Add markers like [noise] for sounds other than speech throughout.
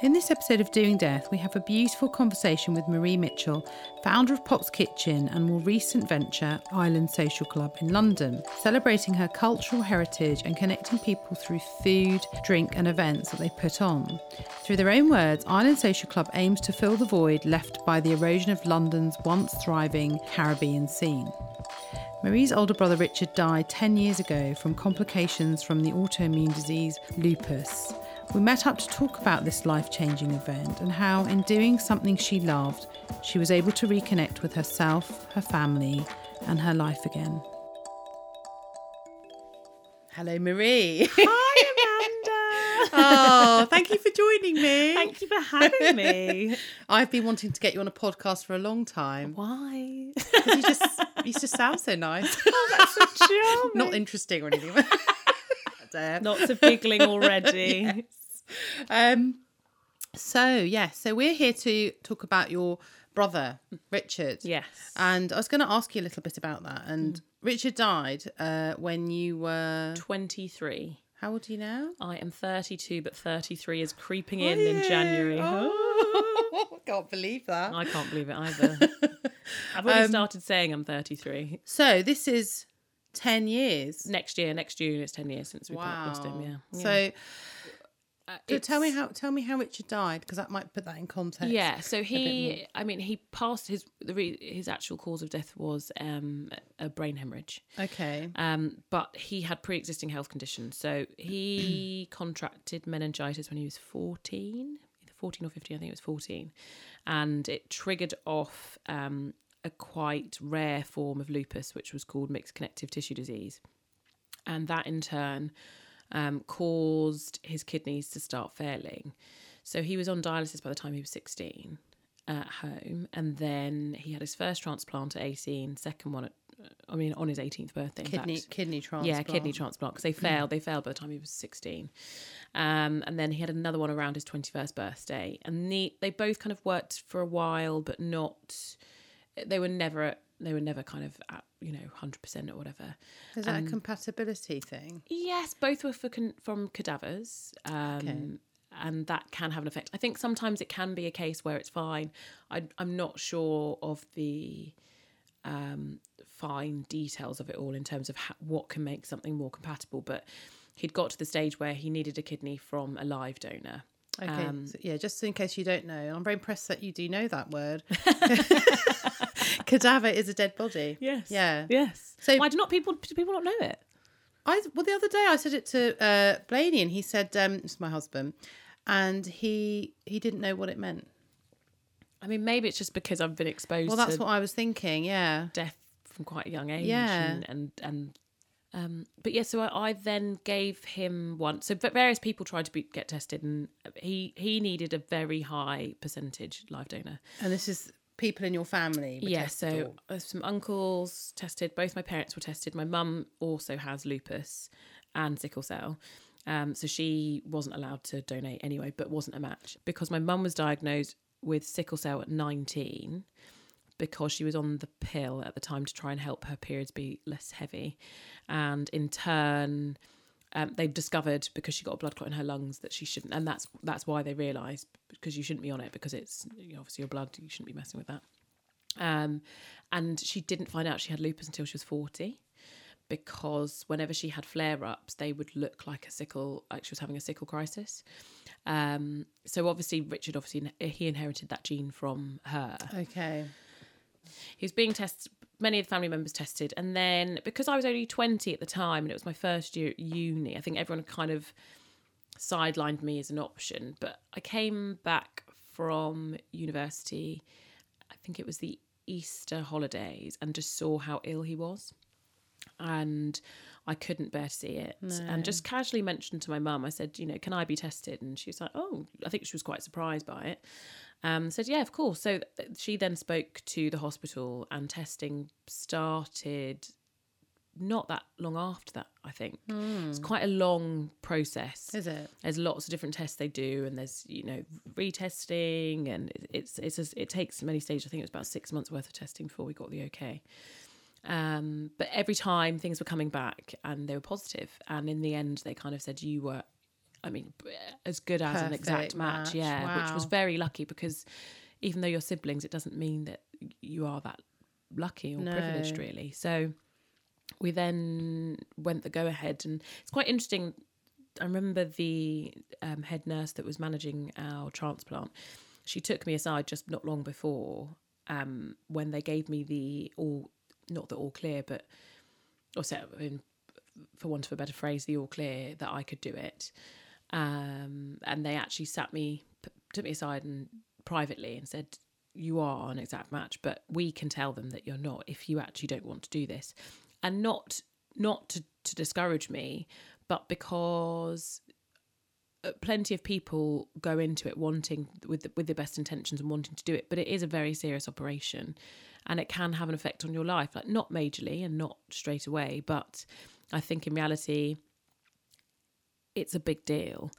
In this episode of Doing Death, we have a beautiful conversation with Marie Mitchell, founder of Pop's Kitchen and more recent venture, Island Social Club in London, celebrating her cultural heritage and connecting people through food, drink, and events that they put on. Through their own words, Island Social Club aims to fill the void left by the erosion of London's once thriving Caribbean scene. Marie's older brother Richard died 10 years ago from complications from the autoimmune disease lupus. We met up to talk about this life changing event and how, in doing something she loved, she was able to reconnect with herself, her family, and her life again. Hello, Marie. Hi, [laughs] Amanda. oh, thank you for joining me. Thank you for having me. [laughs] I've been wanting to get you on a podcast for a long time. Why? Because you just you just sound so nice. [laughs] Oh, that's so charming. Not interesting or anything. Dare. Lots of giggling already. Yes. [laughs] Um, so yeah, so we're here to talk about your brother Richard. Yes. And I was going to ask you a little bit about that. And Mm. Richard died uh, when you were. 23. How old are you now? I am 32, but 33 is creeping in in January. Oh, [laughs] can't believe that. I can't believe it either. [laughs] I've already Um, started saying I'm 33. So this is ten years. Next year, next June, it's 10 years since we Wow. lost him. Yeah. yeah. So Uh, so tell me how tell me how Richard died because that might put that in context. Yeah, so he, I mean, he passed his the re, his actual cause of death was um, a brain hemorrhage. Okay. Um, but he had pre-existing health conditions. So he [clears throat] contracted meningitis when he was 14, either 14 or 15, I think it was 14. And it triggered off um, a quite rare form of lupus, which was called mixed connective tissue disease. And that in turn um, caused his kidneys to start failing. So he was on dialysis by the time he was 16 at home. And then he had his first transplant at 18, second one at, I mean, on his 18th birthday. Kidney fact. kidney transplant. Yeah, kidney transplant because they failed. They failed by the time he was sixteen, um, and then he had another one around his twenty-first birthday. And the, they both kind of worked for a while, but not. They were never. They were never kind of at you know hundred percent or whatever. Is that a compatibility thing? Yes, both were for con- from cadavers. Um, And that can have an effect. I think sometimes it can be a case where it's fine. I, I'm not sure of the um, fine details of it all in terms of ha- what can make something more compatible. But he'd got to the stage where he needed a kidney from a live donor. Okay. Um, so, yeah, just in case you don't know, I'm very impressed that you do know that word. [laughs] [laughs] Cadaver is a dead body. Yes. Yeah. Yes. So- why do not people do people not know it? I well the other day I said it to uh Blaney and he said um it's my husband and he he didn't know what it meant. I mean, maybe it's just because I've been exposed Well that's to what I was thinking, yeah. death from quite a young age. Yeah. And, and, and um, but yeah, so I, I then gave him one. So various people tried to be, get tested, and he he needed a very high percentage live donor. And this is people in your family. yeah, so or- uh, some uncles tested. Both my parents were tested. My mum also has lupus and sickle cell. Um, so she wasn't allowed to donate anyway, but wasn't a match because my mum was diagnosed with sickle cell at 19 because she was on the pill at the time to try and help her periods be less heavy. And in turn, um, they've discovered because she got a blood clot in her lungs that she shouldn't, and that's that's why they realised because you shouldn't be on it because it's you know, obviously your blood, you shouldn't be messing with that. Um, and she didn't find out she had lupus until she was forty, because whenever she had flare ups, they would look like a sickle, like she was having a sickle crisis. Um, so obviously, Richard obviously he inherited that gene from her. Okay. He was being tested. Many of the family members tested, and then because I was only twenty at the time, and it was my first year at uni, I think everyone kind of sidelined me as an option. But I came back from university. I think it was the Easter holidays, and just saw how ill he was, and I couldn't bear to see it. And just casually mentioned to my mum, I said, you know, can I be tested? And she was like, oh, I think she was quite surprised by it. Um, said, yeah, of course. So th- she then spoke to the hospital, and testing started not that long after that, I think. It's quite a long process. Is it? There's lots of different tests they do, and there's you know retesting, and it- it's it's a, it takes many stages. I think it was about six months worth of testing before we got the okay. Um, but every time things were coming back and they were positive, and in the end they kind of said you were I mean, as good as an exact match. match. Yeah, which was very lucky because even though you're siblings, it doesn't mean that you are that lucky or No. privileged, really. So we then went the go ahead, and it's quite interesting. I remember the um, head nurse that was managing our transplant. She took me aside just not long before um, when they gave me the all, not the all clear, but or so in, for want of a better phrase, the all clear that I could do it. Um, and they actually sat me, took me aside and privately and said, "You are an exact match, but we can tell them that you're not if you actually don't want to do this." And not not to, to discourage me, but because uh, plenty of people go into it wanting with the, with the best intentions and wanting to do it, but it is a very serious operation, and it can have an effect on your life, like not majorly and not straight away, but I think in reality, it's a big deal,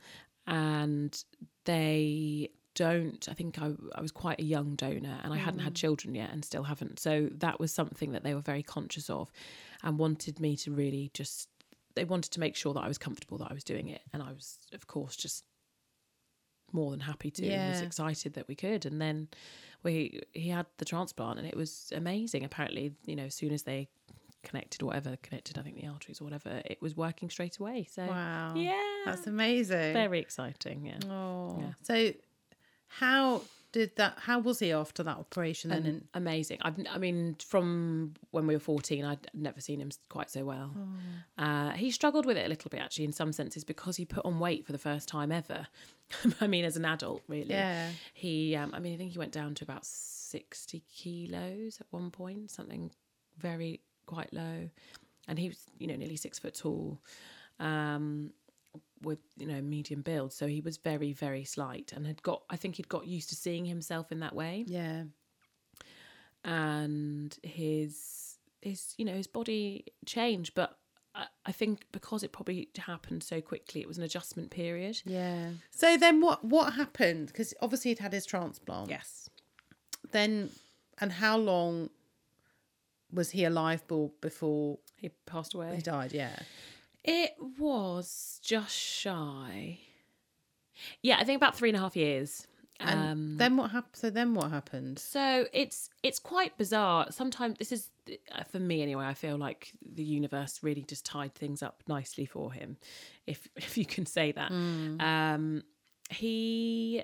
and they don't. I think I I was quite a young donor, and I hadn't had mm. children yet, and still haven't. So that was something that they were very conscious of, and wanted me to really just. They wanted to make sure that I was comfortable that I was doing it, and I was, of course, just more than happy to. and Was excited that we could, and then we he had the transplant, and it was amazing. Apparently, you know, as soon as they connected whatever connected, I think the arteries or whatever, it was working straight away. So Wow. yeah, That's amazing. very exciting. Yeah. Oh. Yeah. So how did that how was he after that operation then? Um, And amazing. I've, I mean, from when we were 14, I'd never seen him quite so well. Oh. Uh, he struggled with it a little bit, actually, in some senses, because he put on weight for the first time ever. [laughs] I mean, as an adult, really. Yeah. He, um, I mean, I think he went down to about 60 kilos at one point, something very quite low. And he was, you know, nearly six foot tall. Um, with you know medium build so he was very very slight and had got i think he'd got used to seeing himself in that way Yeah. and his his you know his body changed but I, I think because it probably happened so quickly it was an adjustment period Yeah. So then what what happened? Because obviously he'd had his transplant. yes Then and how long was he alive for before he passed away he died? Yeah. it was just shy yeah i think about three and a half years And um then what happened? So then what happened? So it's it's quite bizarre. Sometimes this is uh, for me anyway. I feel like the universe really just tied things up nicely for him, if [laughs] if you can say that. Um, he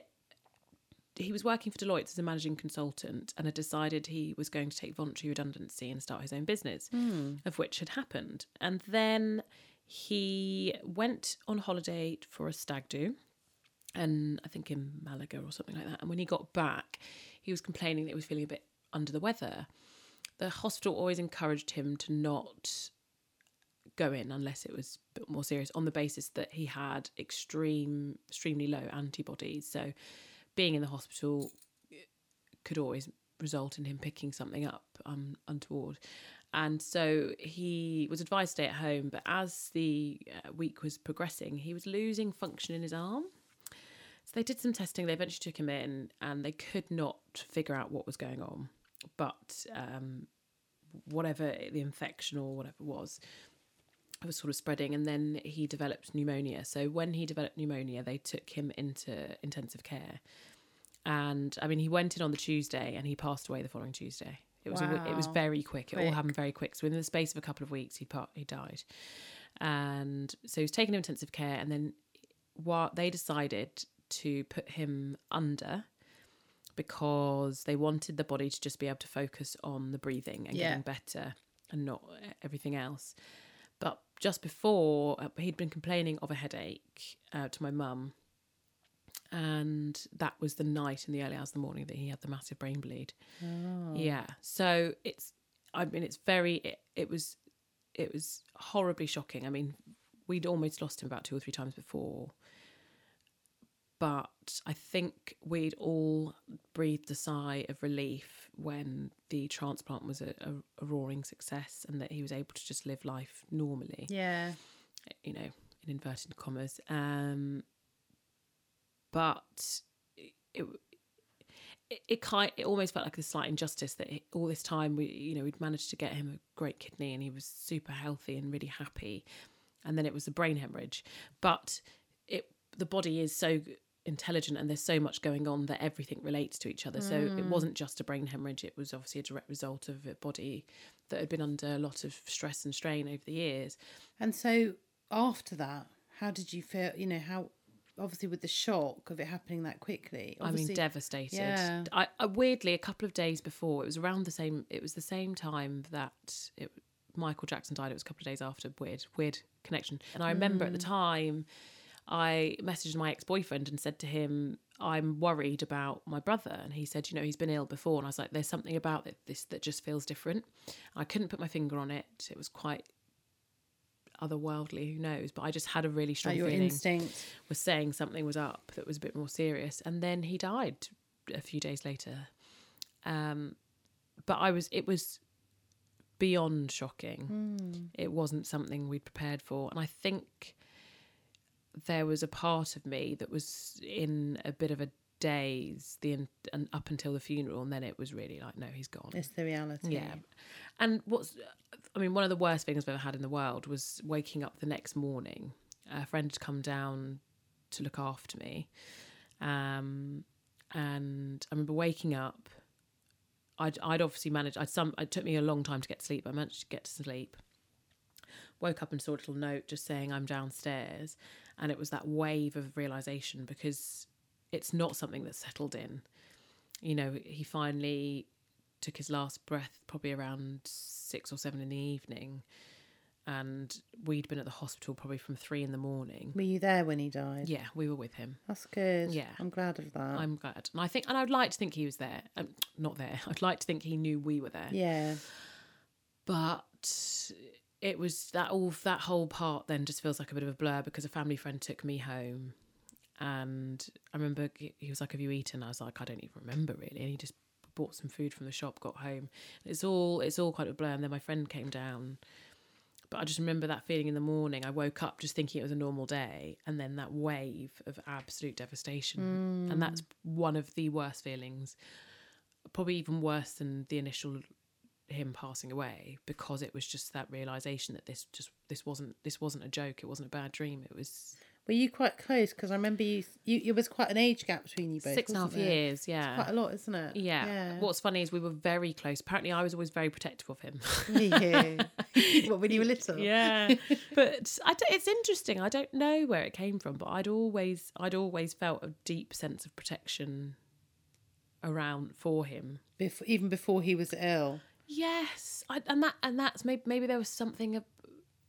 he was working for Deloitte as a managing consultant and had decided he was going to take voluntary redundancy and start his own business, hmm. of which had happened. And then he went on holiday for a stag do and I think in Malaga or something like that. And when he got back, he was complaining that he was feeling a bit under the weather. The hospital always encouraged him to not go in unless it was a bit more serious on the basis that he had extreme extremely low antibodies. So being in the hospital could always result in him picking something up um, untoward. And so he was advised to stay at home, but as the uh, week was progressing, he was losing function in his arm. So they did some testing. They eventually took him in, and they could not figure out what was going on. But um, whatever the infection or whatever was, was sort of spreading, and then he developed pneumonia. So when he developed pneumonia, they took him into intensive care, and I mean, he went in on the Tuesday, and he passed away the following Tuesday. It was a, it was very quick. It all happened very quick. So within the space of a couple of weeks, he part, he died, and so he was taken to intensive care, and then what they decided to put him under because they wanted the body to just be able to focus on the breathing and Yeah. getting better and not eh, everything else. Just before, uh, he'd been complaining of a headache uh, to my mum. And that was the night in the early hours of the morning that he had the massive brain bleed. Yeah. So it's, I mean, it's very, it, it was, it was horribly shocking. I mean, we'd almost lost him about two or three times before. But I think we'd all breathed a sigh of relief when the transplant was a, a, a roaring success and that he was able to just live life normally Yeah. you know, in inverted commas. Um, but it, it it, it kind it almost felt like a slight injustice that it, all this time we you know we'd managed to get him a great kidney and he was super healthy and really happy, and then it was the brain hemorrhage. But it the body is so intelligent and there's so much going on that everything relates to each other. So Mm. it wasn't just a brain hemorrhage, it was obviously a direct result of a body that had been under a lot of stress and strain over the years. And so after that, how did you feel? You know, how obviously with the shock of it happening that quickly. I mean, devastated. yeah. I, I weirdly a couple of days before it was around the same. It was the same time that it, Michael Jackson died. It was a couple of days after. Weird, weird connection. And I remember at the Mm. time, I messaged my ex boyfriend and said to him, "I'm worried about my brother." And he said, "You know, he's been ill before." And I was like, "There's something about it, this that just feels different." I couldn't put my finger on it. It was quite otherworldly. Who knows? But I just had a really strong like your feeling instinct. was saying something was up that was a bit more serious and then he died a few days later um but i was it was beyond shocking it wasn't something we'd prepared for and i think there was a part of me that was in a bit of a daze the and up until the funeral and then it was really like no he's gone It's the reality. yeah. And what's, I mean, one of the worst things I've ever had in the world was waking up the next morning. A friend had come down to look after me. Um, and I remember waking up. I'd, I'd obviously managed, I'd some, it took me a long time to get to sleep. but I managed to get to sleep. Woke up and saw a little note just saying I'm downstairs. And it was that wave of realization because it's not something that's settled in. You know, he finally took his last breath probably around six or seven in the evening and we'd been at the hospital probably from three in the morning Were you there when he died? yeah we were with him That's good. Yeah. I'm glad of that. i'm glad and i think and i'd like to think he was there um, not there [laughs] i'd like to think he knew we were there yeah. but it was that all that whole part then just feels like a bit of a blur because a family friend took me home and i remember he he was like have you eaten? I was like i don't even remember really. And he just bought some food from the shop got home. It's all it's all quite a blur. And then my friend came down. But i just remember that feeling in the morning. I woke up just thinking it was a normal day and then that wave of absolute devastation. And mm. that's one of the worst feelings probably even worse than the initial him passing away because it was just that realization that this just this wasn't this wasn't a joke it wasn't a bad dream it was Were you quite close? Because I remember you, you. It was quite an age gap between you both. six and a half there? years yeah Quite a lot, isn't it? yeah. what's funny is we were very close apparently i was always very protective of him [laughs] yeah. [laughs] what when you were little? yeah [laughs] but I it's interesting i don't know where it came from but i'd always i'd always felt a deep sense of protection around for him Before, even before he was ill. Yes, I, and that and that's maybe maybe there was something,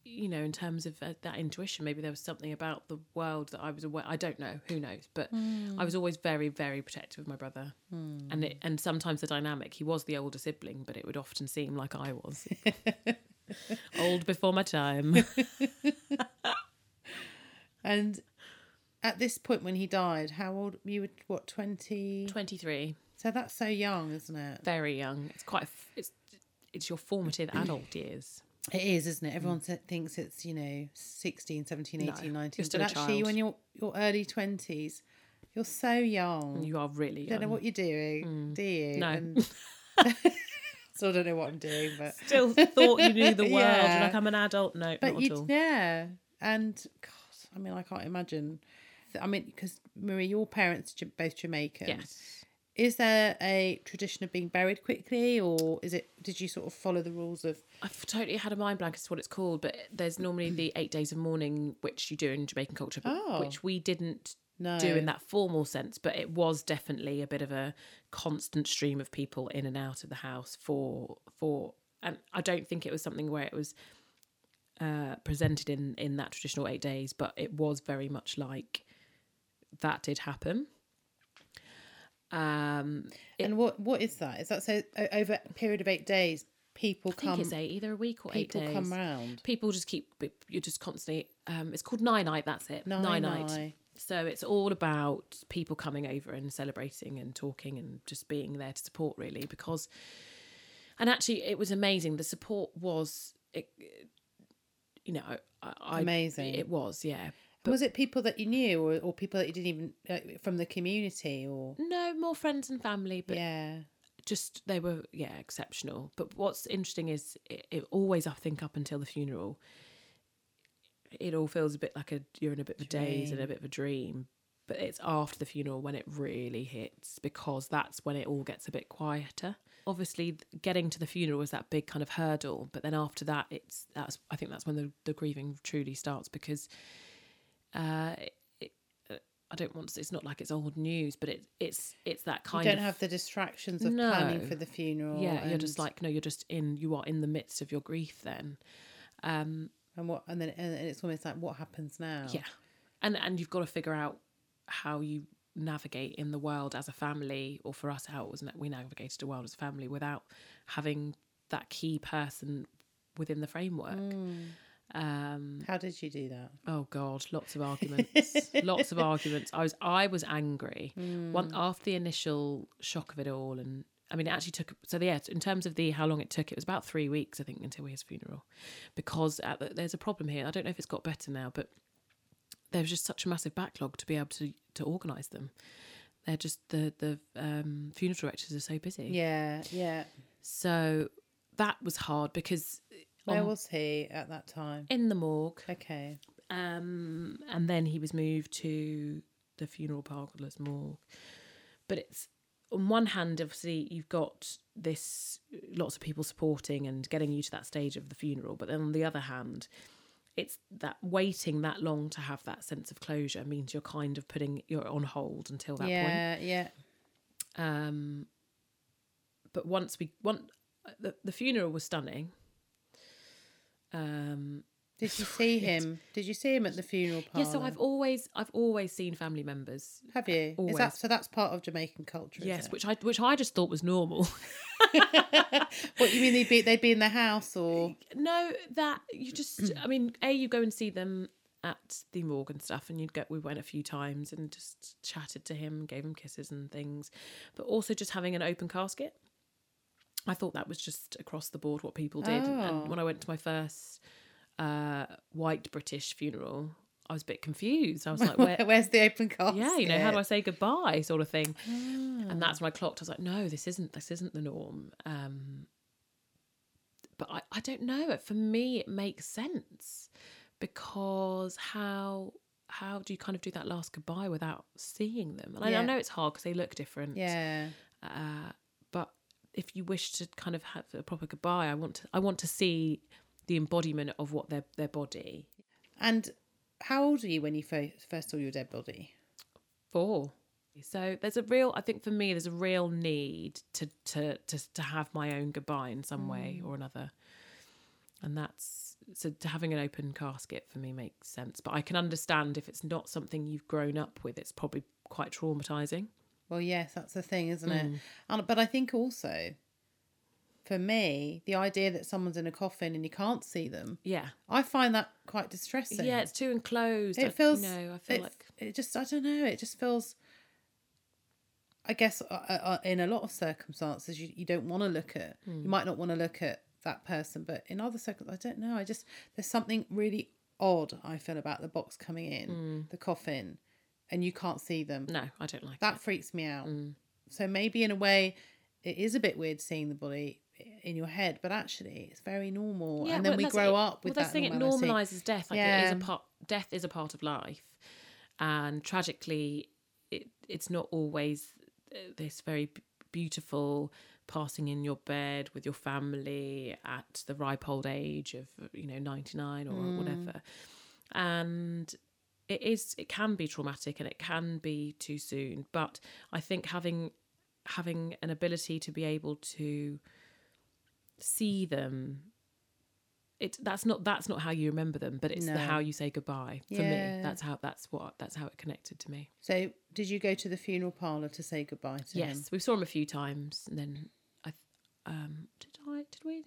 you know, in terms of uh, that intuition. Maybe there was something about the world that I was aware. I don't know. Who knows? But I was always very very protective of my brother, and it and sometimes the dynamic. He was the older sibling, but it would often seem like I was [laughs] old before my time. [laughs] And at this point when he died, how old you were? What twenty? Twenty three, So that's so young, isn't it? very young. It's quite. It's it's your formative adult years. It is, isn't it? Everyone sa- thinks it's, you know, 16, 17, 18, Mm. No, 19. you're still but actually, when you're your early 20s, you're so young. You are really don't know what you're doing, do you? No. And [laughs] [laughs] still don't know what I'm doing, but Still thought you knew [laughs] the world. Yeah. Like I'm an adult. No, but not you, at all. yeah. And God, I mean, I can't imagine. I mean, because Marie, your parents are both Jamaican. Yes. Is there a tradition of being buried quickly, or is it? Did you sort of follow the rules of? I've totally had a mind blank as to what it's called, but there's normally the eight days of mourning, which you do in Jamaican culture, Oh. which we didn't No. do in that formal sense. But it was definitely a bit of a constant stream of people in and out of the house for for, and I don't think it was something where it was uh, presented in in that traditional eight days, but it was very much like that did happen. Um, it, And what what is that? Is that so over a period of eight days? People I think come. it's eight, either a week or eight days. people come round. people just keep you're just constantly um it's called nine night that's it Nine night. so it's all about people coming over and celebrating and talking and just being there to support really because and actually it was amazing the support was it, you know I, I Amazing. it was yeah was it people that you knew, or, or people that you didn't even uh, from the community, or no more friends and family but yeah, just they were yeah exceptional but what's interesting is it, it always i think up until the funeral it all feels a bit like a you're in a bit of a daze and a bit of a dream. But it's after the funeral when it really hits because that's when it all gets a bit quieter. Obviously, getting to the funeral is that big kind of hurdle, but then after that, it's that's I think that's when the, the grieving truly starts because uh, it, uh, I don't want to. It's not like it's old news, but it it's it's that kind. You don't of have the distractions of planning for the funeral. yeah. You're just like no, you're just in. You are in the midst of your grief then. Um, and what and then and it's almost like what happens now. Yeah, and and you've got to figure out how you navigate in the world as a family, or for us, how it was we navigated the world as a family without having that key person within the framework. Um, How did you do that? oh God, lots of arguments, [laughs] lots of arguments. I was I was angry one after the initial shock of it all, and I mean, it actually took. So yeah, in terms of the how long it took, it was about three weeks, I think, until his funeral, because at the, there's a problem here. I don't know if it's got better now, but there was just such a massive backlog to be able to to organise them. They're just the the um, funeral directors are so busy. Yeah, yeah. So that was hard because Where on- was he at that time? in the morgue, Okay. um, and then he was moved to the funeral parlors morgue. But it's on one hand, obviously, you've got this lots of people supporting and getting you to that stage of the funeral. But then on the other hand, it's that waiting that long to have that sense of closure means you're kind of putting you're on hold until that point. yeah, yeah. Um, but once we one the, the funeral was stunning. Um, Did you [laughs] see him? Did you see him at the funeral yeah, so I've always I've always seen family members. Have you? Is Always. that so? That's part of Jamaican culture. is Yes, it? which I which I just thought was normal. [laughs] [laughs] what you mean? They'd be they'd be in the house or no, that you just [clears throat] I mean, a you go and see them at the morgue and stuff, and you'd go. We went a few times and just chatted to him, gave him kisses and things, but also just having an open casket. I thought that was just across the board what people did. Oh. And when I went to my first uh, white British funeral, I was a bit confused. I was like, where, [laughs] where's the open casket? yeah, you know, how do I say goodbye, sort of thing. Ah. And that's when I clocked. I was like, no, this isn't this isn't the norm. Um, but I, I don't know. For me, it makes sense because how how do you kind of do that last goodbye without seeing them? And I, Yeah. I know it's hard because they look different. Yeah. Uh, if you wish to kind of have a proper goodbye, I want to I want to see the embodiment of what their their body And how old were you when you fir- first saw your dead body? Four. So there's a real, I think for me, there's a real need to to to to have my own goodbye in some way mm. or another, and that's so to having an open casket for me makes sense. But I can understand if it's not something you've grown up with, it's probably quite traumatizing. Well, yes, that's the thing, isn't Mm. it? And but I think also, for me, the idea that someone's in a coffin and you can't see them, Yeah, I find that quite distressing. yeah, it's too enclosed. I- it feels. you know, I feel like it just. I don't know. It just feels. I guess uh, uh, in a lot of circumstances, you, you don't want to look at. Hmm. You might not want to look at that person, but in other circumstances, I don't know. I just there's something really odd I feel about the box coming in, Hmm. the coffin, and you can't see them. no, I don't like That it. freaks me out. Mm. So maybe in a way, it is a bit weird seeing the body in your head, but actually, it's very normal. Yeah, and then well, we grow it. up with well, that thing, it normalizes death. Like it is a Yeah. part. Death is a part of life, and tragically, it it's not always uh, this very beautiful passing in your bed with your family at the ripe old age of you know 99 or Mm. whatever and it is it can be traumatic and it can be too soon but i think having having an ability to be able to see them it that's not that's not how you remember them but it's the how you say goodbye for Yeah. me that's how that's what that's how it connected to me So, did you go to the funeral parlour to say goodbye to yes him? we saw him a few times and then i um did i did we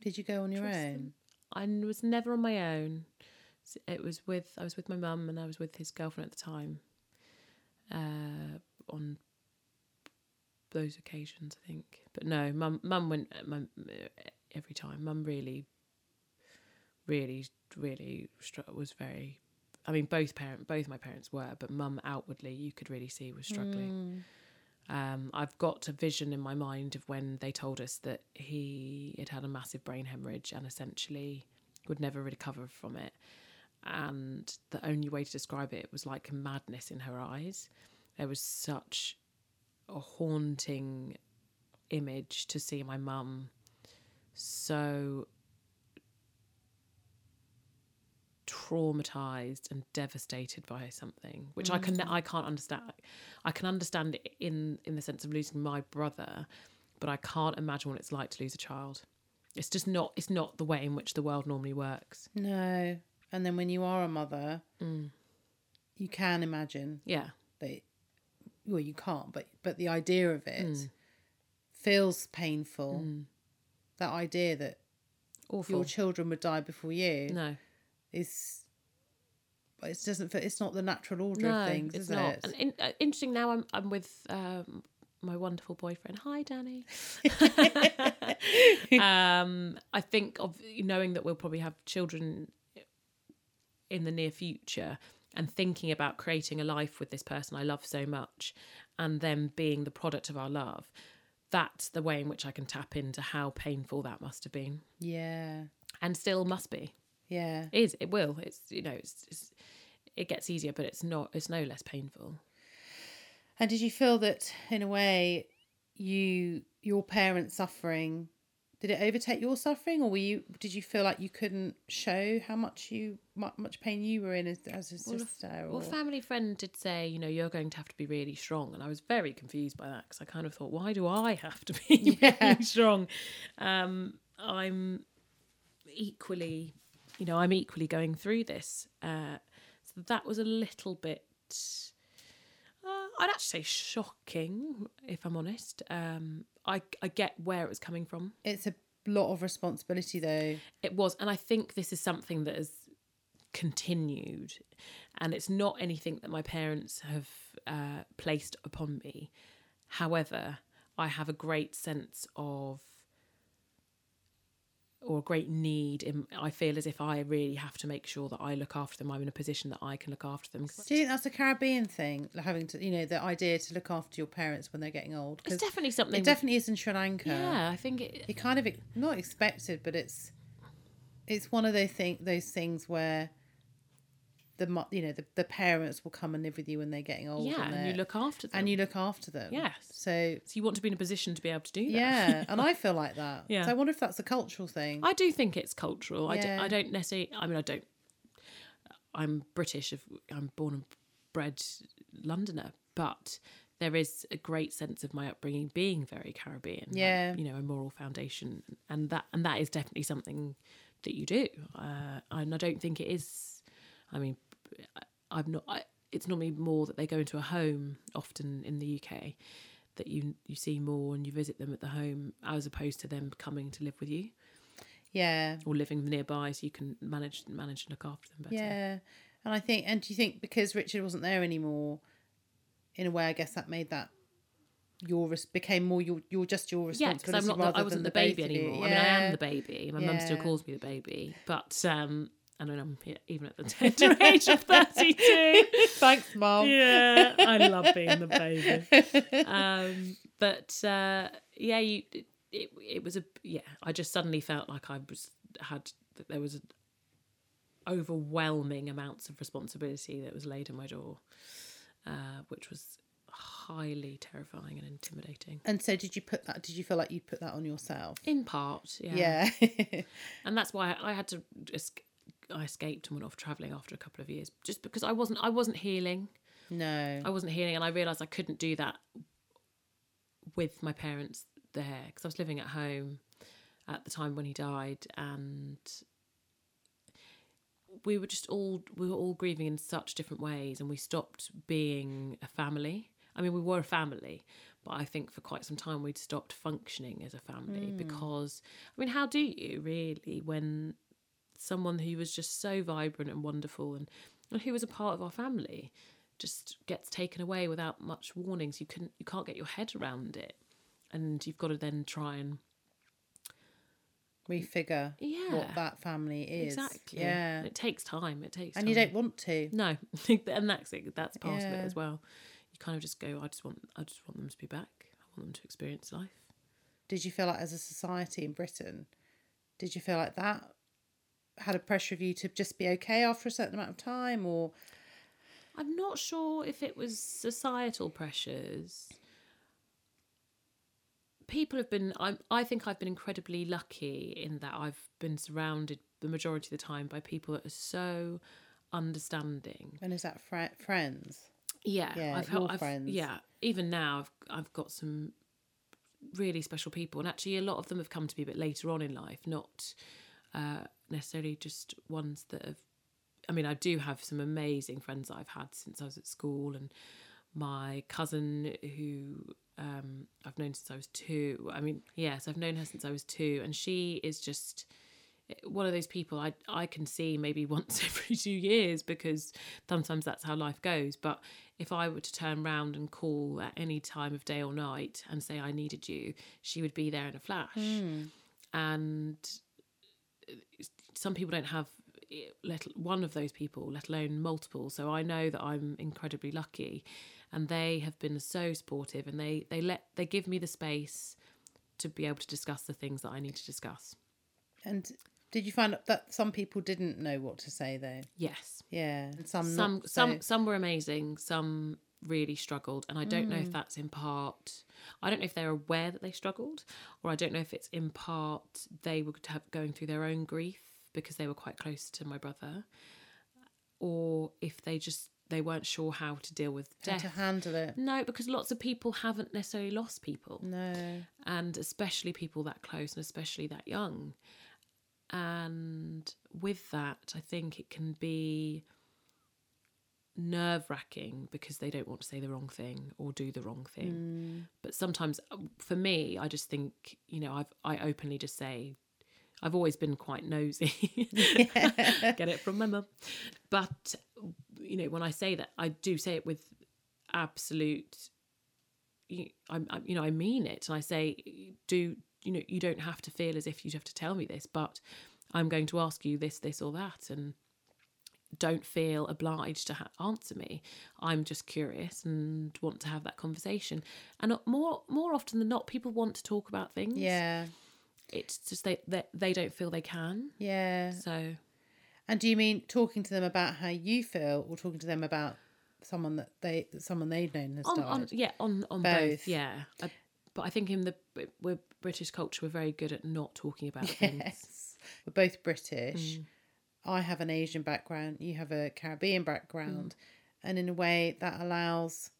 Did you go on your own? I was never on my own. It was with I was with my mum and I was with his girlfriend at the time. Uh, on those occasions, I think. But no, mum mum went uh, mum, uh, every time. Mum really, really, really was very. I mean, both parent, both my parents were, but mum outwardly, you could really see was struggling. Um, I've got a vision in my mind of when they told us that he had had a massive brain hemorrhage and essentially would never recover from it. And the only way to describe it was like madness in her eyes. There was such a haunting image to see my mum so traumatized and devastated by something which i can mm. i can't understand i can understand it in in the sense of losing my brother but i can't imagine what it's like to lose a child it's just not it's not the way in which the world normally works No. And then when you are a mother, Mm. you can imagine yeah that well you can't, but but the idea of it Mm. feels painful. That idea that awful your children would die before you no is but it doesn't fit it's not the natural order no of things, it's is not it? and in, uh, interesting now i'm i'm with um my wonderful boyfriend hi danny [laughs] [laughs] um i think of knowing that we'll probably have children in the near future and thinking about creating a life with this person I love so much and them being the product of our love, that's the way in which I can tap into how painful that must have been Yeah. and still must be. Yeah. Is it will. It's you know, it's, it's it gets easier, but it's not it's no less painful. And did you feel that in a way you your parents suffering did it overtake your suffering or were you did you feel like you couldn't show how much you mu- much pain you were in as, as a Well, sister Well, family friend did say, you know, you're going to have to be really strong, and I was very confused by that because I kind of thought, why do I have to be [laughs] [laughs] Yeah. really strong? Um, I'm equally, you know, I'm equally going through this. Uh, so that was a little bit. I'd actually say shocking, if I'm honest. Um, I I get where it was coming from. it's a lot of responsibility though It was, and I think this is something that has continued, and it's not anything that my parents have uh, placed upon me. However, I have a great sense of, or a great need. In, I feel as if I really have to make sure that I look after them. I'm in a position that I can look after them. do you think that's a caribbean thing having to you know the idea to look after your parents when they're getting old it's definitely something. it definitely is in sri lanka yeah, I think it. you kind of not expected, but it's it's one of those thing those things where the you know the, the parents will come and live with you when they're getting old. Yeah, and, and you look after them. and you look after them. Yes. So so you want to be in a position to be able to do that. yeah, and I [laughs] feel like that. Yeah. So I wonder if that's a cultural thing. I do think it's cultural. I, Yeah. d- I don't necessarily. I mean, I don't. I'm British. If I'm born and bred Londoner, but there is a great sense of my upbringing being very Caribbean. like, Yeah. you know, a moral foundation, and that and that is definitely something that you do. Uh, and I don't think it is. I mean, I'm not. I, it's normally more that they go into a home often in the UK that you you see more and you visit them at the home as opposed to them coming to live with you yeah, or living nearby so you can manage manage and look after them better. yeah. And I think, and do you think because Richard wasn't there anymore, in a way, I guess that made that your res- became more your you're just your Yeah, because responsibility I'm not. The, rather I wasn't than the baby you. anymore. I mean, I am the baby. My mum still calls me the baby, but um, I mean, I'm even at the [laughs] tender age of thirty-two. [laughs] Thanks, Mom. yeah, I love being the [laughs] baby. Um, but uh, yeah, you. It, it, was a yeah. I just suddenly felt like I was had that there was overwhelming amounts of responsibility that was laid on my door, uh, which was highly terrifying and intimidating. And so, did you put that? Did you feel like you put that on yourself? In part, yeah. Yeah. and that's why I had to just I escaped and went off traveling after a couple of years just because I wasn't I wasn't healing. no. I wasn't healing, and I realised I couldn't do that with my parents there because I was living at home at the time when he died, and we were just all we were all grieving in such different ways, and we stopped being a family. I mean, we were a family, but I think for quite some time we'd stopped functioning as a family hmm. because I mean, how do you really when someone who was just so vibrant and wonderful and, and who was a part of our family just gets taken away without much warnings you can you can't get your head around it and you've got to then try and refigure Yeah. what that family is. exactly Yeah. it takes time it takes And time. you don't want to. no [laughs] and that's it that's part of it as well you kind of just go i just want i just want them to be back i want them to experience life Did you feel like as a society in Britain, did you feel like that had a pressure of you to just be okay after a certain amount of time, or I'm not sure if it was societal pressures. People have been. I I think I've been incredibly lucky in that I've been surrounded the majority of the time by people that are so understanding. and is that fri friends? Yeah, Yeah, I've, your I've friends. yeah. Even now, I've I've got some really special people, and actually, a lot of them have come to me a bit later on in life, not uh, necessarily just ones that have. I mean, I do have some amazing friends that I've had since I was at school, and my cousin who um, I've known since I was two. I mean, yes, I've known her since I was two, and she is just one of those people I I can see maybe [laughs] once every two years because sometimes that's how life goes. But if I were to turn round and call at any time of day or night and say I needed you, she would be there in a flash. And some people don't have let one of those people, let alone multiple. So I know that I'm incredibly lucky, and they have been so supportive, and they they let they give me the space to be able to discuss the things that I need to discuss. And did you find that some people didn't know what to say though? Yes. Yeah, and some some not some some were amazing some really struggled and i don't know if mm. that's in part i don't know if they're aware that they struggled or i don't know if it's in part they were going through their own grief because they were quite close to my brother or if they just they weren't sure how to deal with how death to handle it. no because lots of people haven't necessarily lost people No, and especially people that close and especially that young. And with that, I think it can be nerve wracking because they don't want to say the wrong thing or do the wrong thing. But sometimes, uh, for me, I just think, you know, I've I openly just say, I've always been quite nosy. [laughs] Get it from my mum. But you know, when I say that, I do say it with absolute you, I'm, you know, I mean it, and I say, do you know, you don't have to feel as if you have to tell me this, but I'm going to ask you this, this, or that, and don't feel obliged to ha- answer me. I'm just curious and want to have that conversation. And more, more often than not, people want to talk about things. yeah, it's just they, they, they don't feel they can. yeah. So And do you mean talking to them about how you feel, or talking to them about someone that they someone they've known has on, died? on yeah on on both, Both. yeah. I, but I think in the we're British culture, we're very good at not talking about [laughs] things. Yes, we're both British. Mm. I have an Asian background. You have a Caribbean background, and in a way that allows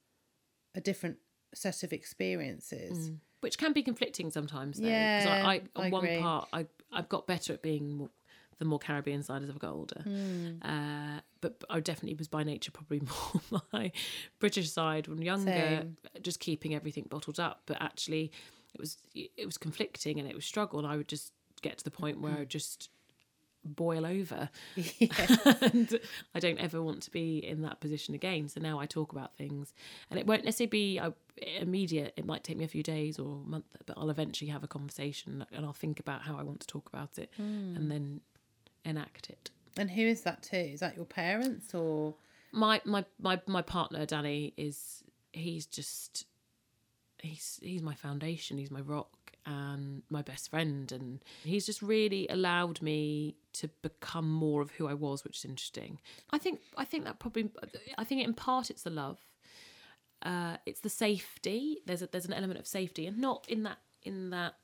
a different set of experiences. which can be conflicting sometimes though Yeah, I, I on I one agree. part I I've got better at being more, the more Caribbean side as I've got older Hmm. uh, but, I definitely was by nature probably [laughs] more my British side when younger Same. just keeping everything bottled up but actually it was it was conflicting and it was struggle and I would just get to the point where I just boil over [laughs] [laughs] and I don't ever want to be in that position again. So now I talk about things, and it won't necessarily be uh, immediate. It might take me a few days or a month, but I'll eventually have a conversation and I'll think about how I want to talk about it, and then enact it. And who is that too? Is that your parents or? My my my my partner Danny is he's just he's he's my foundation. He's my rock and my best friend, and he's just really allowed me to become more of who I was, which is interesting. I think I think that probably I think in part it's the love, uh, it's the safety. There's a, there's an element of safety, and not in that in that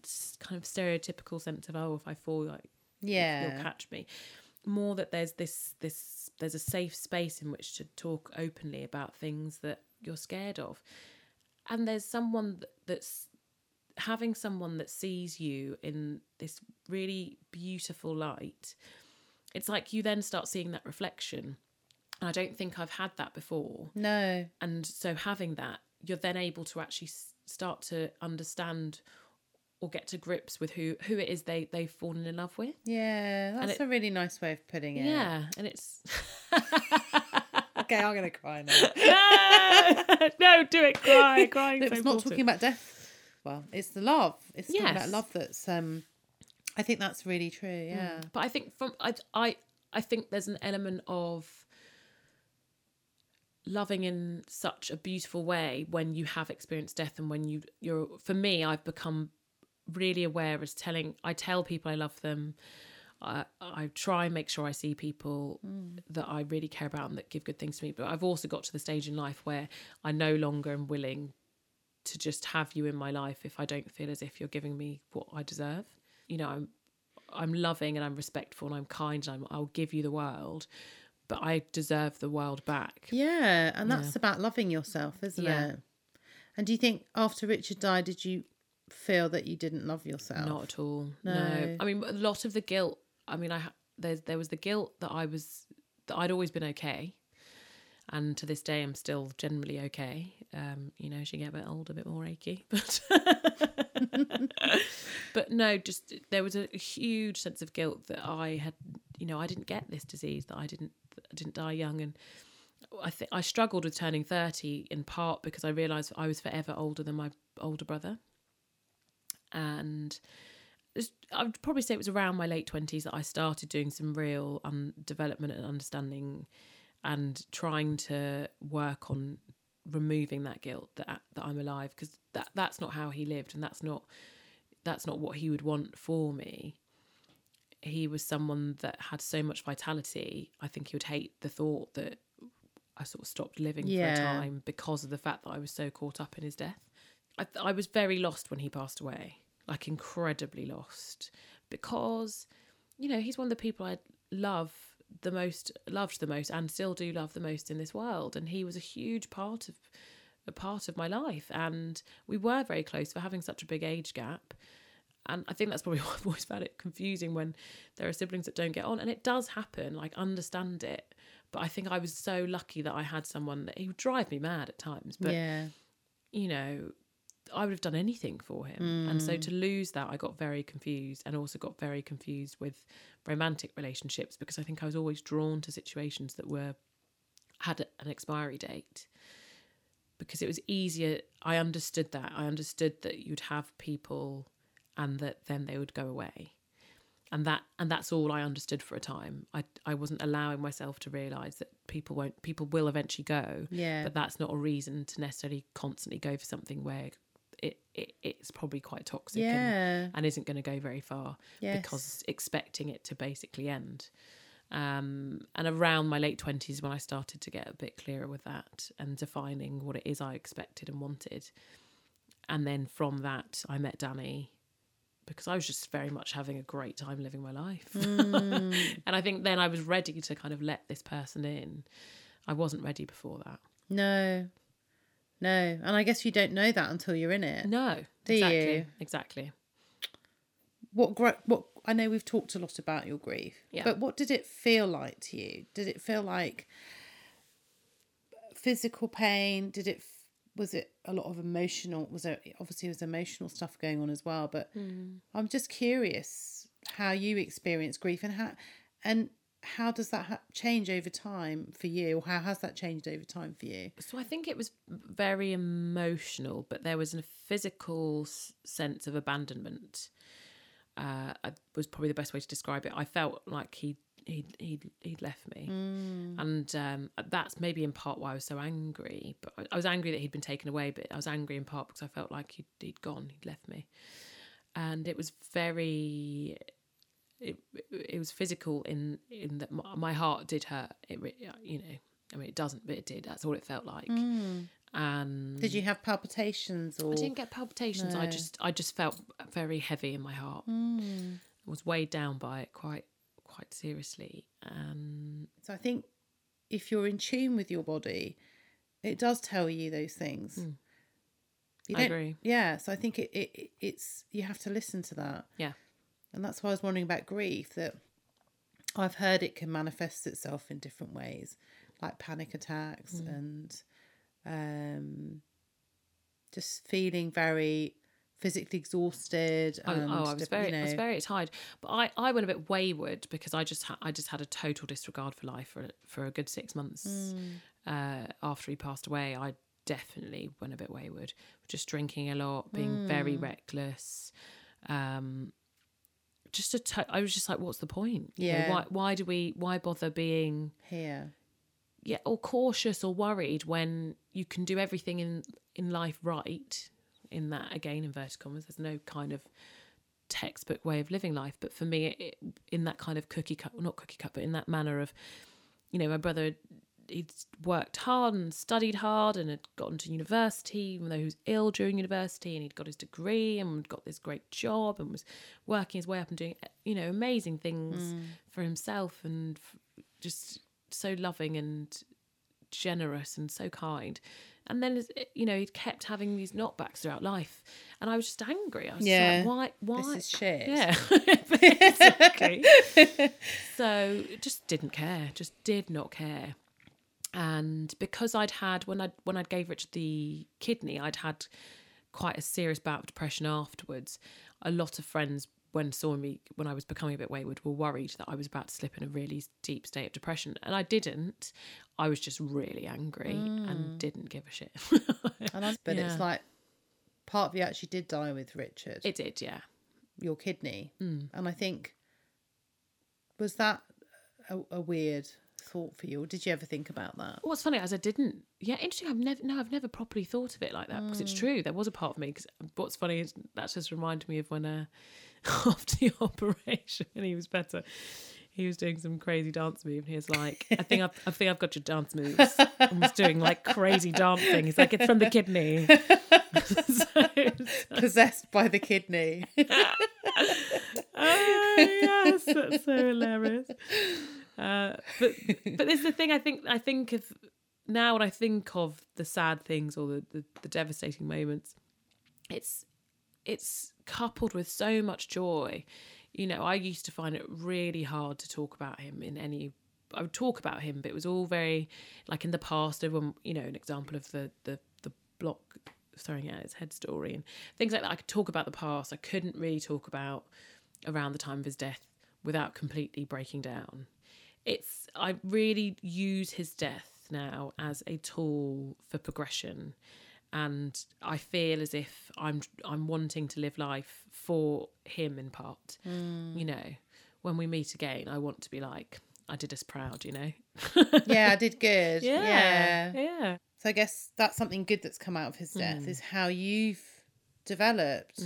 kind of stereotypical sense of oh, if I fall, like Yeah. you'll catch me. More that there's this this there's a safe space in which to talk openly about things that you're scared of, and there's someone th- that's having someone that sees you in this really beautiful light. It's like you then start seeing that reflection. And I don't think I've had that before No. and so having that you're then able to actually start to understand or get to grips with who who it is they they've fallen in love with Yeah, that's it- a really nice way of putting it. yeah and it's [laughs] Okay, I'm gonna cry now. [laughs] no do it [laughs] cry crying No, it's not talking about death. Well, it's the love. It's Yes. love that's um I think that's really true, yeah. but i think from i i i think there's an element of loving in such a beautiful way when you have experienced death and when you you're for me i've become really aware as telling i tell people i love them I, I try and make sure I see people Mm. that I really care about and that give good things to me. But I've also got to the stage in life where I no longer am willing to just have you in my life if I don't feel as if you're giving me what I deserve. You know, I'm I'm loving and I'm respectful and I'm kind and I'm, I'll give you the world, but I deserve the world back. Yeah, and that's about loving yourself, isn't Yeah. it? And do you think after Richard died, did you feel that you didn't love yourself? Not at all. No. No. I mean, a lot of the guilt. I mean, I there there was the guilt that I was that I'd always been okay, and to this day I'm still generally okay. Um, you know, as you get a bit older, a bit more achy, [laughs] but but no, just there was a huge sense of guilt that I had. You know, I didn't get this disease. That I didn't I didn't die young, and I think I struggled with turning thirty in part because I realised I was forever older than my older brother and I would probably say it was around my late twenties that I started doing some real um, development and understanding, and trying to work on removing that guilt that that I'm alive because that that's not how he lived and that's not that's not what he would want for me. He was someone that had so much vitality. I think he would hate the thought that I sort of stopped living Yeah. for a time because of the fact that I was so caught up in his death. I, I was very lost when he passed away, like incredibly lost, because, you know, he's one of the people I love the most, loved the most, and still do love the most in this world. And he was a huge part of a part of my life, and we were very close for having such a big age gap. And I think that's probably [laughs] why I've always found it confusing when there are siblings that don't get on, and it does happen. Like understand it, but I think I was so lucky that I had someone that he would drive me mad at times, but yeah, you know, I would have done anything for him. And so mm. to lose that, I got very confused and also got very confused with romantic relationships because I think I was always drawn to situations that were had an expiry date because it was easier. I understood that. I understood that you'd have people and that then they would go away. And that and that's all I understood for a time. I I wasn't allowing myself to realize that people won't people will eventually go yeah, but that's not a reason to necessarily constantly go for something where it, it it's probably quite toxic and, yeah, and isn't going to go very far yes. because expecting it to basically end. Um, and around my late 20s when i started to get a bit clearer with that and defining what it is i expected and wanted. And then from that i met danny because i was just very much having a great time living my life. Mm. [laughs] and i think then i was ready to kind of let this person in. I wasn't ready before that. No, no, and I guess you don't know that until you're in it. No, Do exactly, you? exactly. What gr- what I know we've talked a lot about your grief, Yeah. but what did it feel like to you? Did it feel like physical pain? Did it was it a lot of emotional? Was there obviously there was emotional stuff going on as well? But hmm. I'm just curious how you experience grief and how and how does that ha- change over time for you? Or how has that changed over time for you? So I think it was very emotional, but there was a physical s- sense of abandonment. Uh, I- was probably the best way to describe it. I felt like he he he he'd left me, and um, that's maybe in part why I was so angry. But I- I was angry that he'd been taken away, but I was angry in part because I felt like he'd he'd gone, he'd left me, and it was very. It, it was physical in in that my, my heart did hurt. It you know I mean it doesn't, but it did. That's all it felt like. And Did you have palpitations or I didn't get palpitations. I just I just felt very heavy in my heart. Hmm. I was weighed down by it quite quite seriously. So I think if you're in tune with your body, it does tell you those things. You I agree. Yeah, so I think it, it it's you have to listen to that, yeah, and that's why I was wondering about grief. That I've heard it can manifest itself in different ways, like panic attacks and um, just feeling very physically exhausted. Oh, And oh, I was very, you I was very tired, but I, I went a bit wayward because I just, ha- I just had a total disregard for life for for a good six months Mm. uh, after he passed away. I definitely went a bit wayward, just drinking a lot, being very Mm. reckless. Um, just a, to- I was just like, what's the point? You know, Yeah. why, why do we, why bother being here. yeah, or cautious or worried when you can do everything in in life right. In that again, inverted commas, there's no kind of textbook way of living life. But for me, it, in that kind of cookie cut, well, not cookie cut, but in that manner of, you know, my brother he'd worked hard and studied hard and had gotten to university, even though he was ill during university, and he'd got his degree and got this great job and was working his way up and doing, you know, amazing things Mm. for himself and f- just so loving and generous and so kind. And then, you know, he'd kept having these knockbacks throughout life, and I was just angry. I was Yeah. just like, why? Why? This is shit. [laughs] Yeah, [laughs] basically. [laughs] so just didn't care. Just did not care. And because I'd had when I when I'd gave Richard the kidney, I'd had quite a serious bout of depression afterwards. A lot of friends, when saw me when I was becoming a bit wayward, were worried that I was about to slip in a really deep state of depression, and I didn't. I was just really angry and didn't give a shit. [laughs] And but Yeah. it's like part of you actually did die with Richard, it did, yeah. your kidney, Mm. and I think was that a, a weird thought for you, or did you ever think about that? What's funny is I didn't. Yeah, interesting. I've never. No, I've never properly thought of it like that because it's true. There was a part of me. Because what's funny is that just reminded me of when uh, [laughs] after the [laughs] operation he was better, he was doing some crazy dance move, and he was like, "I think I've, I think I've got your dance moves." and was doing like crazy dancing. He's like, "It's from the kidney." [laughs] so, Possessed by the kidney. oh yes, that's so hilarious. Uh, but but this is the thing. I think I think of now when I think of the sad things or the, the, the devastating moments, it's it's coupled with so much joy. You know, I used to find it really hard to talk about him in any. I would talk about him, but it was all very like in the past. When you know, an example of the the the block throwing out his head story and things like that. I could talk about the past. I couldn't really talk about around the time of his death without completely breaking down. It's I really use his death now as a tool for progression and I feel as if I'm I'm wanting to live life for him in part. You know, when we meet again, I want to be like I did us proud, you know. [laughs] yeah, I did good. yeah. yeah. Yeah. So I guess that's something good that's come out of his death Mm. is how you've developed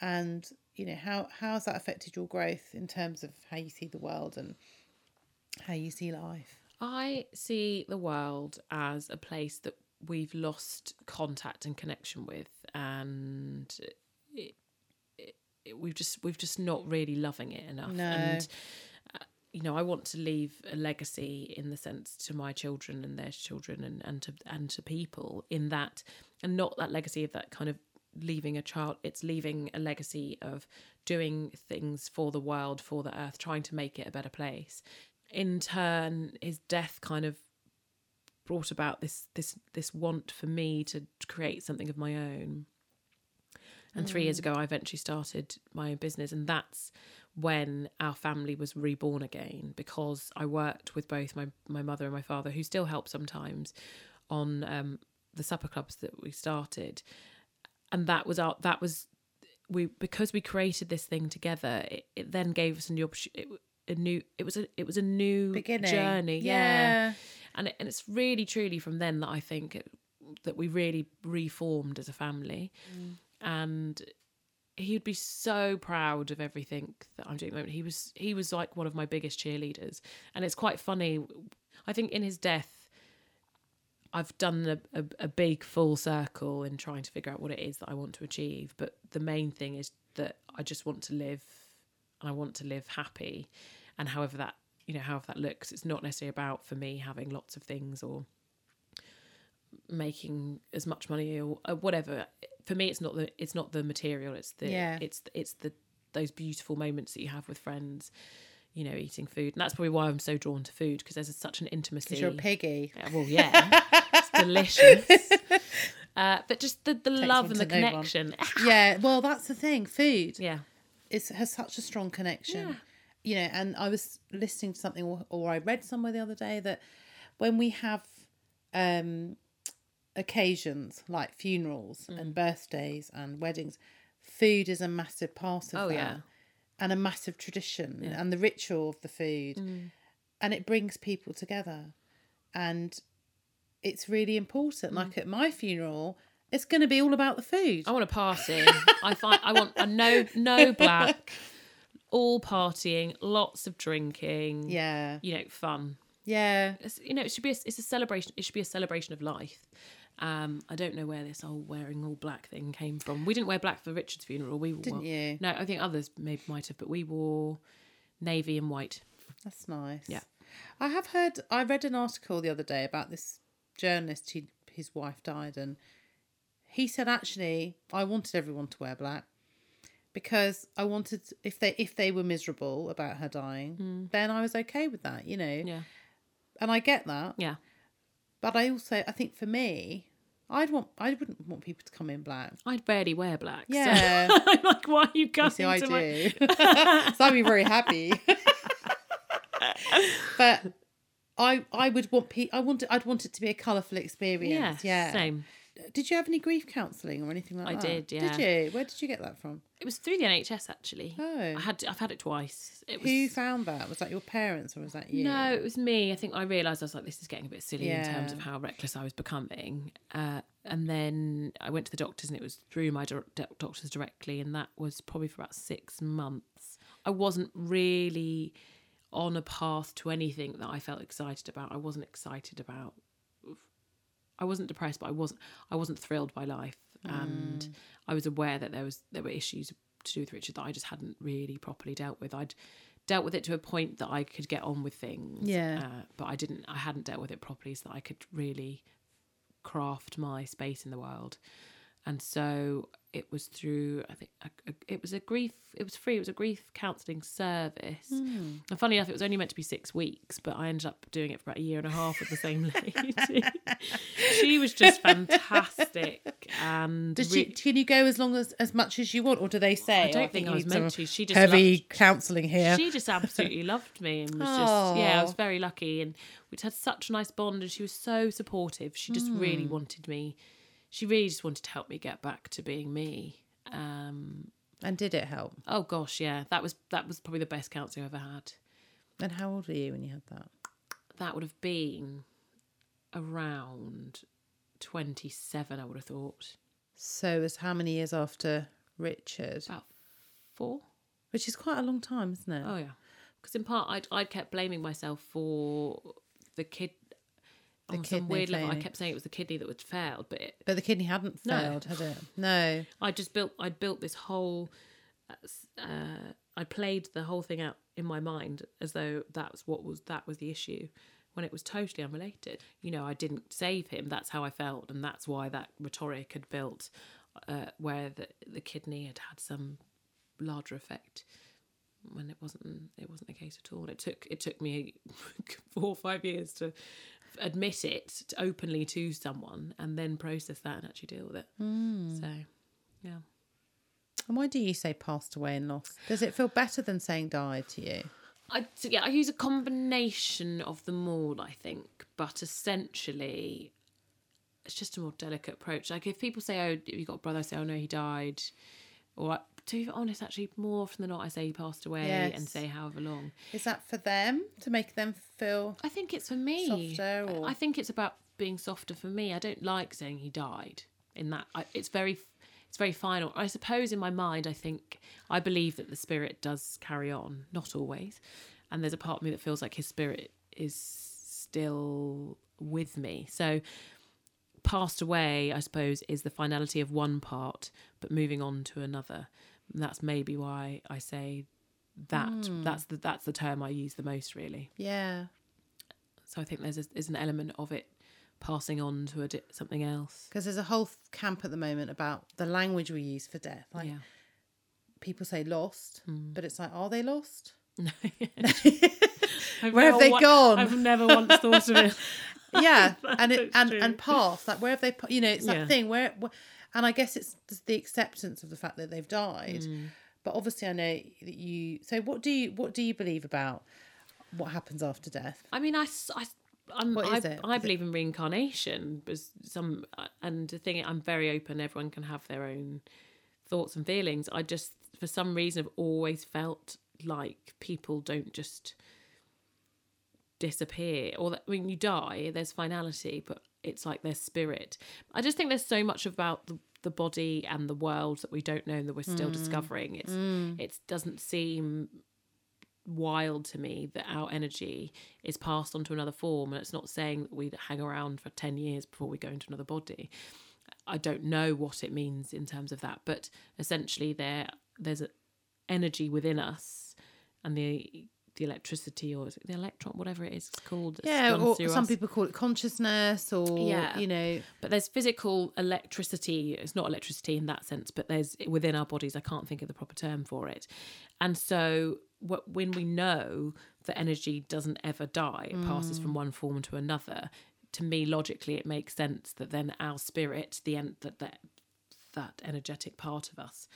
and you know how how has that affected your growth in terms of how you see the world and how you see life. I see the world as a place that we've lost contact and connection with, and it, it, it, we've just we've just not really loving it enough. No. And uh, you know, I want to leave a legacy in the sense to my children and their children, and and to and to people in that, and not that legacy of that kind of leaving a child. It's leaving a legacy of doing things for the world, for the earth, trying to make it a better place in turn his death kind of brought about this this this want for me to create something of my own. And three years ago i eventually started my own business and that's when our family was reborn again because i worked with both my, my mother and my father who still help sometimes on um, the supper clubs that we started. And that was our that was we because we created this thing together it, it then gave us an opportunity a new it was a it was a new Beginning. journey yeah, Yeah. and it, and it's really truly from then that I think it, that we really reformed as a family mm. and he'd be so proud of everything that I'm doing at the moment he was he was like one of my biggest cheerleaders and it's quite funny I think in his death I've done a, a, a big full circle in trying to figure out what it is that I want to achieve. But the main thing is that I just want to live and I want to live happy. And however that, you know, however that looks, it's not necessarily about for me having lots of things or making as much money or uh, whatever. For me, it's not the, it's not the material. It's the, Yeah. it's, it's the, those beautiful moments that you have with friends, you know, eating food. And that's probably why I'm so drawn to food because there's such an intimacy. You're a piggy. Yeah, well, yeah, it's [laughs] delicious. Uh, but just the, the love and the to know one. connection. Yeah, well, that's the thing. Food Yeah. Is has such a strong connection. Yeah. You know, and I was listening to something or, or I read somewhere the other day that when we have um occasions like funerals Mm. and birthdays and weddings, food is a massive part of Oh, that. yeah. And a massive tradition and the ritual of the food. Mm. And it brings people together. And it's really important. Mm. Like at my funeral, It's going to be all about the food. I want a party. I find I want a no no [laughs] black, all partying, lots of drinking. Yeah. You know, fun. Yeah. It's, you know, it should be a, it's a celebration. It should be a celebration of life. Um, I don't know where this whole wearing all black thing came from. We didn't wear black for Richard's funeral. We wore, Didn't you? No, I think others maybe might have, but we wore navy and white. That's nice. Yeah. I have heard, I read an article the other day about this journalist, he, his wife died, and he said, actually, I wanted everyone to wear black because I wanted, if they if they were miserable about her dying, mm. then I was okay with that, you know. Yeah, And I get that. yeah. But I also, I think for me, I'd want, I wouldn't want people to come in black. I'd barely wear black. so Yeah. [laughs] I'm like, why are you going See, I to my... [laughs] [laughs] so I'd be very happy. but I, I would want pe- I want, it, I'd want it to be a colourful experience. Yeah, experience. Yeah. same. Did you have any grief counselling or anything like I that? I did, yeah. Did you? Where did you get that from? It was through the NHS actually. Oh. I had I've had it twice. It was Who found that? Was that your parents or was that you? no, it was me. I think I realised I was like, this is getting a bit silly in terms of how reckless I was becoming. Uh, and then I went to the doctors, and it was through my di- doctors directly, and that was probably for about six months. I wasn't really on a path to anything that I felt excited about. I wasn't excited about. I wasn't depressed, but I wasn't. I wasn't thrilled by life, and I was aware that there was there were issues to do with Richard that I just hadn't really properly dealt with. I'd dealt with it to a point that I could get on with things, Yeah. uh, but I didn't. I hadn't dealt with it properly, so that I could really craft my space in the world. And so it was through. I think a, a, it was a grief. It was free. It was a grief counselling service. And funny enough, it was only meant to be six weeks, but I ended up doing it for about a year and a half with the same [laughs] lady. she was just fantastic, and Did re- she, can you go as long as as much as you want, or do they say? I don't "Oh, think you I was meant to. She just heavy loved- counselling here. She just absolutely [laughs] loved me and was just yeah, I was very lucky and we'd had such a nice bond and she was so supportive. She just Hmm. really wanted me she really just wanted to help me get back to being me. Um and did it help? oh gosh, yeah. That was that was probably the best counselling I ever had. And how old were you when you had that? That would have been around twenty seven, I would have thought. So it was how many years after Richard? About four? Which is quite a long time, isn't it? Oh yeah, because in part I'd I'd kept blaming myself for the kid. The on some weird level, I kept saying it was the kidney that had failed, but it, But the kidney hadn't No. failed, had it? No. I just built. I'd built this whole. Uh, I played the whole thing out in my mind as though that's what was that was the issue, when it was totally unrelated. You know, I didn't save him. That's how I felt, and that's why that rhetoric had built, uh, where the the kidney had had some larger effect when it wasn't it wasn't the case at all. It took it took me [laughs] four or five years to admit it openly to someone and then process that and actually deal with it. Hmm. So, yeah. And why do you say passed away and lost? Does it feel better than saying died to you? I yeah, I use a combination of them all, I think, but essentially, it's just a more delicate approach. Like if people say, "Oh, you got a brother," I say, "Oh no, he died," or to be honest, actually, more often than not, I say he passed away and say however long. Is that for them to make them feel? I think it's for me. Softer or- I I think it's about being softer for me. I don't like saying he died. In that, I, it's very, it's very final. I suppose in my mind, I think I believe that the spirit does carry on. Not always, and there's a part of me that feels like his spirit is still with me. So, passed away, I suppose, is the finality of one part, but moving on to another. And that's maybe why I say that. That's the that's the term I use the most, really. Yeah. So I think there's a, there's an element of it passing on to a di- something else. Because there's a whole camp at the moment about the language we use for death. Like yeah. people say lost, Hmm. but it's like, are they lost? [laughs] I've Where have they wa- gone? I've never once thought of it. [laughs] yeah [laughs] and it and true. and past like where have they you know it's that Yeah. thing where where- and i guess it's the acceptance of the fact that they've died Mm. but obviously i know that you so what do you what do you believe about what happens after death I mean, I, I, am What I, it? I Is it- believe in reincarnation, some and the thing I'm very open. Everyone can have their own thoughts and feelings. I just, for some reason, have always felt like people don't just disappear or that when you die there's finality but it's like their spirit. I just think there's so much about the, the body and the world that we don't know and that we're still mm. discovering. It's mm. it doesn't seem wild to me that our energy is passed on to another form and it's not saying that we hang around for 10 years before we go into another body. I don't know what it means in terms of that but essentially there there's a energy within us and the the electricity or the electron whatever it is it's called Yeah, or some us. people call it consciousness, or Yeah. you know, but there's physical electricity it's not electricity in that sense but there's within our bodies i can't think of the proper term for it and so wh- when we know that energy doesn't ever die it passes from mm. one form to another to me logically it makes sense that then our spirit the en- that that that energetic part of us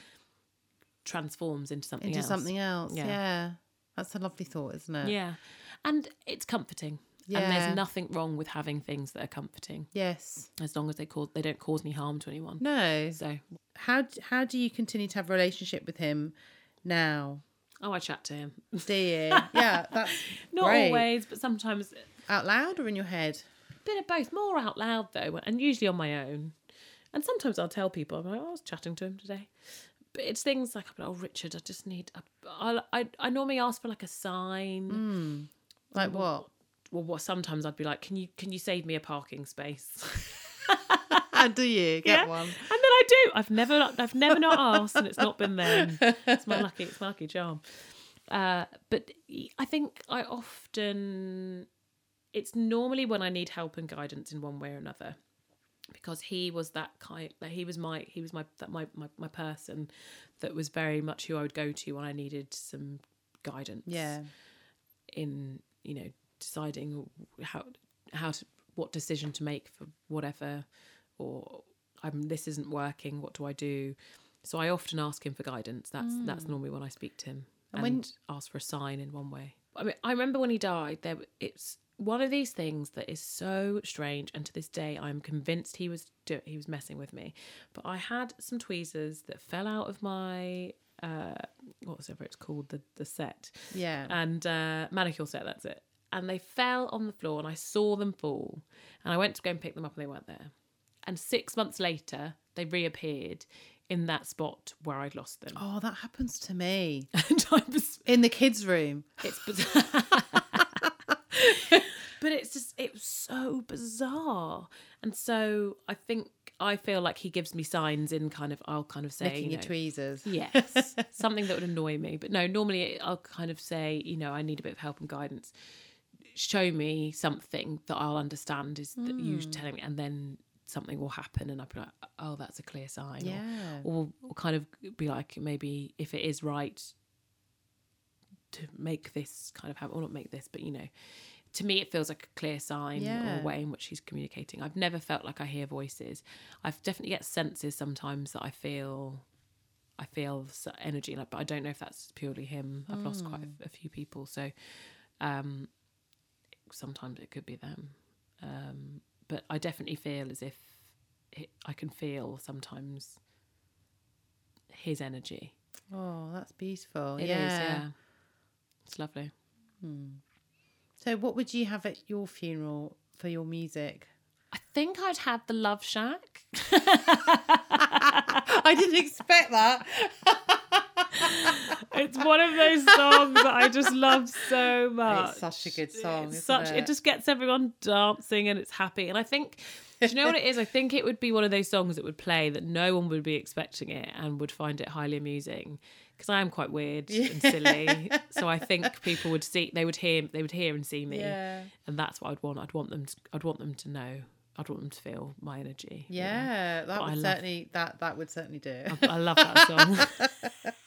transforms into something into else something else. Yeah. Yeah. That's a lovely thought, isn't it? yeah and it's comforting Yeah. and there's nothing wrong with having things that are comforting Yes. as long as they cause they don't cause any harm to anyone No. so How how do you continue to have a relationship with him now? Oh, I chat to him. Do you? [laughs] yeah, that's [laughs] Not great. always, but sometimes out loud or in your head. bit of both. More out loud though, and usually on my own. And sometimes I'll tell people, I'm like, oh, I was chatting to him today. But it's things like, oh, Richard, I just need. A, I, I I normally ask for like a sign. Mm. Like what? Well, what sometimes I'd be like, can you can you save me a parking space? And [laughs] do you get Yeah. one? And then I do. I've never I've never not asked, and it's not been them. It's my lucky it's my lucky charm. Uh, but I think I often it's normally when I need help and guidance in one way or another, because he was that kind. Like he was my he was my that my my my person that was very much who I would go to when I needed some guidance Yeah. in you know deciding how how to what decision to make for whatever or I'm this isn't working what do I do so I often ask him for guidance that's mm. that's normally when I speak to him and, And when- ask for a sign in one way I mean I remember when he died there it's one of these things that is so strange and to this day I'm convinced he was do- he was messing with me but I had some tweezers that fell out of my uh whatever it's called the the set Yeah. and uh, manicure set. That's it. And they fell on the floor, and I saw them fall. And I went to go and pick them up, and they weren't there. And six months later, they reappeared in that spot where I'd lost them. oh, that happens to me [laughs] And I was, in the kids' room. it's bizarre. [laughs] but it's just, it was so bizarre. And so I think I feel like he gives me signs in kind of, I'll kind of say, Licking you your know, tweezers. Yes, [laughs] something that would annoy me. But no, normally I'll kind of say, you know, I need a bit of help and guidance. Show me something that I'll understand is that you Hmm. telling me, and then something will happen, and I'll be like, oh, that's a clear sign. or- Yeah. Or, or kind of be like, maybe if it is right to make this kind of happen, or not make this, but you know, to me it feels like a clear sign or Yeah. a way in which he's communicating. I've never felt like I hear voices. I've definitely get senses sometimes that I feel I feel energy, like, but I don't know if that's purely him. I've lost quite a, a few people, so um, sometimes it could be them. Um, but I definitely feel as if it, I can feel sometimes his energy. Oh, that's beautiful. It is, yeah. yeah. It's lovely. So, what would you have at your funeral for your music? I think I'd have the Love Shack. [laughs] I didn't expect that. [laughs] it's one of those songs that I just love so much. It's such a good song. Such it? it just gets everyone dancing and it's happy. And I think do you know what it is? I think it would be one of those songs that would play that no one would be expecting it and would find it highly amusing. Because I am quite weird and silly, so I think people would see, they would hear, they would hear and see me, Yeah. and that's what I'd want. I'd want them, to, I'd want them to know, I'd want them to feel my energy. Yeah, that But I would love- certainly that that would certainly do it. I love that song. [laughs]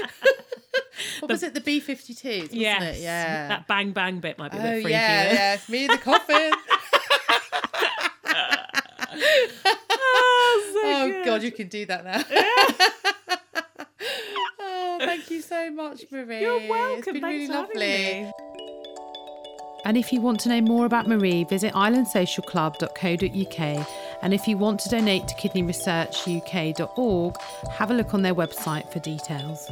[laughs] What was it? The B 52s? wasn't yes, it? Yeah. that bang bang bit might be a oh bit freaky. yeah, yeah. It's me in the coffin. [laughs] Oh, so oh good. god, you can do that now. oh, thank you so much, Marie. You're It's welcome. been Thanks really lovely. And if you want to know more about Marie, visit islandsocialclub.co.uk. And if you want to donate to kidneyresearchuk.org, have a look on their website for details.